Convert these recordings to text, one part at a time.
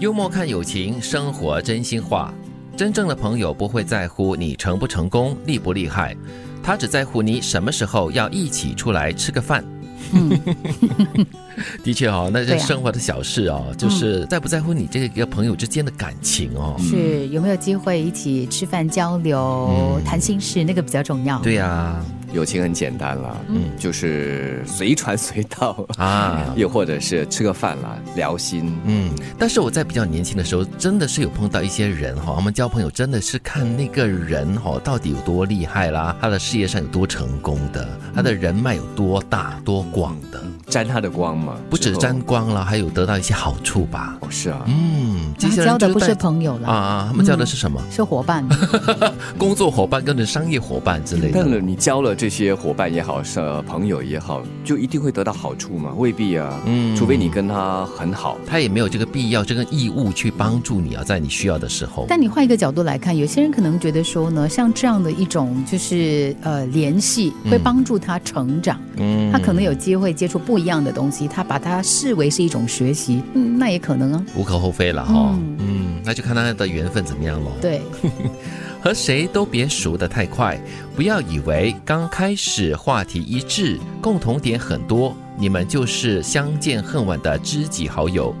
幽默看友情，生活真心话。真正的朋友不会在乎你成不成功、厉不厉害，他只在乎你什么时候要一起出来吃个饭。的确哦，那是生活的小事哦，就是在不在乎你这个朋友之间的感情哦，是有没有机会一起吃饭交流、谈心事，那个比较重要。对呀。友情很简单了，嗯，就是随传随到啊，又或者是吃个饭啦，聊心，嗯。但是我在比较年轻的时候，真的是有碰到一些人哈，我们交朋友真的是看那个人哈，到底有多厉害啦，他的事业上有多成功的，他的人脉有多大多广的。沾他的光嘛，不止沾光了，还有得到一些好处吧？哦，是啊，嗯，交的不是朋友了啊，他们交的是什么？是伙伴，工作伙伴跟商业伙伴之类的。但你交了这些伙伴也好，是朋友也好，就一定会得到好处吗？未必啊，嗯，除非你跟他很好，他也没有这个必要、这个义务去帮助你啊，在你需要的时候。但你换一个角度来看，有些人可能觉得说呢，像这样的一种就是呃联系，会帮助他成长，嗯，他可能有机会接触不。一样的东西，他把它视为是一种学习，嗯，那也可能啊，无可厚非了哈，嗯，那就看他的缘分怎么样喽。对，和谁都别熟得太快，不要以为刚开始话题一致，共同点很多，你们就是相见恨晚的知己好友。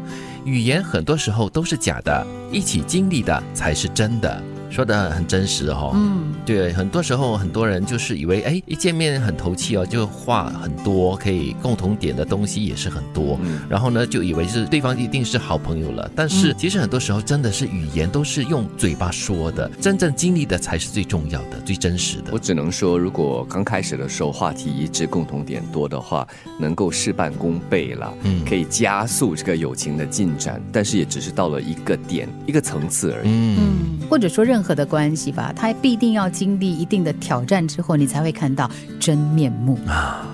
语言很多时候都是假的，一起经历的才是真的。说的很真实哈，嗯，对，很多时候很多人就是以为，哎，一见面很投气哦，就话很多，可以共同点的东西也是很多，嗯然后呢，就以为是对方一定是好朋友了。但是其实很多时候真的是语言都是用嘴巴说的，真正经历的才是最重要的、最真实的。我只能说，如果刚开始的时候话题一致、共同点多的话，能够事半功倍了，嗯，可以加速这个友情的进展。但是也只是到了一个点、一个层次而已，嗯，或者说任。任何的关系吧，他必定要经历一定的挑战之后，你才会看到真面目啊！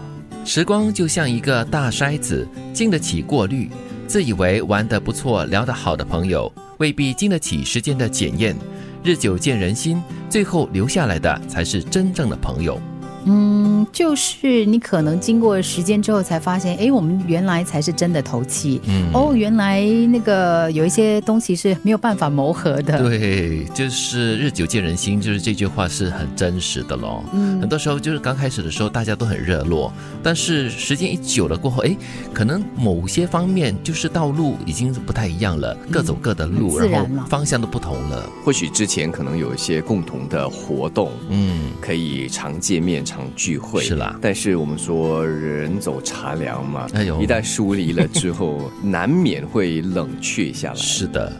时光就像一个大筛子，经得起过滤。自以为玩得不错、聊得好的朋友，未必经得起时间的检验。日久见人心，最后留下来的才是真正的朋友。嗯，就是你可能经过时间之后才发现，哎，我们原来才是真的投气。嗯，哦，原来那个有一些东西是没有办法磨合的。对，就是日久见人心，就是这句话是很真实的咯。嗯，很多时候就是刚开始的时候大家都很热络，但是时间一久了过后，哎，可能某些方面就是道路已经不太一样了，各走各的路，然后方向都不同了。或许之前可能有一些共同的活动，嗯，可以常见面。聚会。是啦，但是我们说人走茶凉嘛，哎呦，一旦疏离了之后，难免会冷却下来。是的，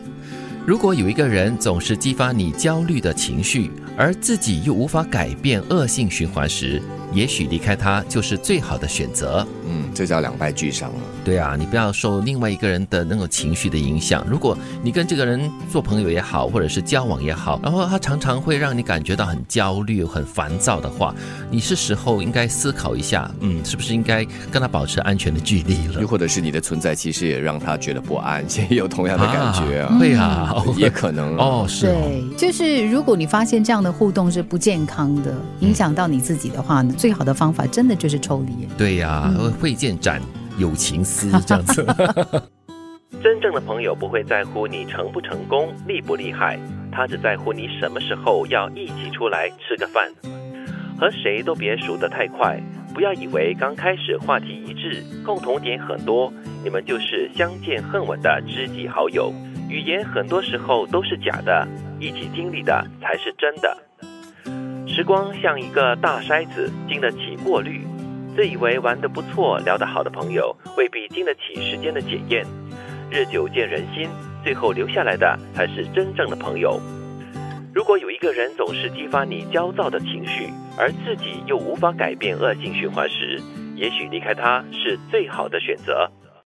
如果有一个人总是激发你焦虑的情绪，而自己又无法改变恶性循环时，也许离开他就是最好的选择。嗯，这叫两败俱伤了。对啊，你不要受另外一个人的那种情绪的影响。如果你跟这个人做朋友也好，或者是交往也好，然后他常常会让你感觉到很焦虑、很烦躁的话，你是时候应该思考一下，嗯，是不是应该跟他保持安全的距离了？又或者是你的存在其实也让他觉得不安，也有同样的感觉啊？对啊，也可能哦。是，对，就是如果你发现这样的互动是不健康的，影响到你自己的话呢，最好的方法真的就是抽离。对呀。会见斩友情丝这样子。真正的朋友不会在乎你成不成功、厉不厉害，他只在乎你什么时候要一起出来吃个饭。和谁都别熟得太快，不要以为刚开始话题一致、共同点很多，你们就是相见恨晚的知己好友。语言很多时候都是假的，一起经历的才是真的。时光像一个大筛子，经得起过滤。自以为玩得不错、聊得好的朋友，未必经得起时间的检验。日久见人心，最后留下来的才是真正的朋友。如果有一个人总是激发你焦躁的情绪，而自己又无法改变恶性循环时，也许离开他是最好的选择。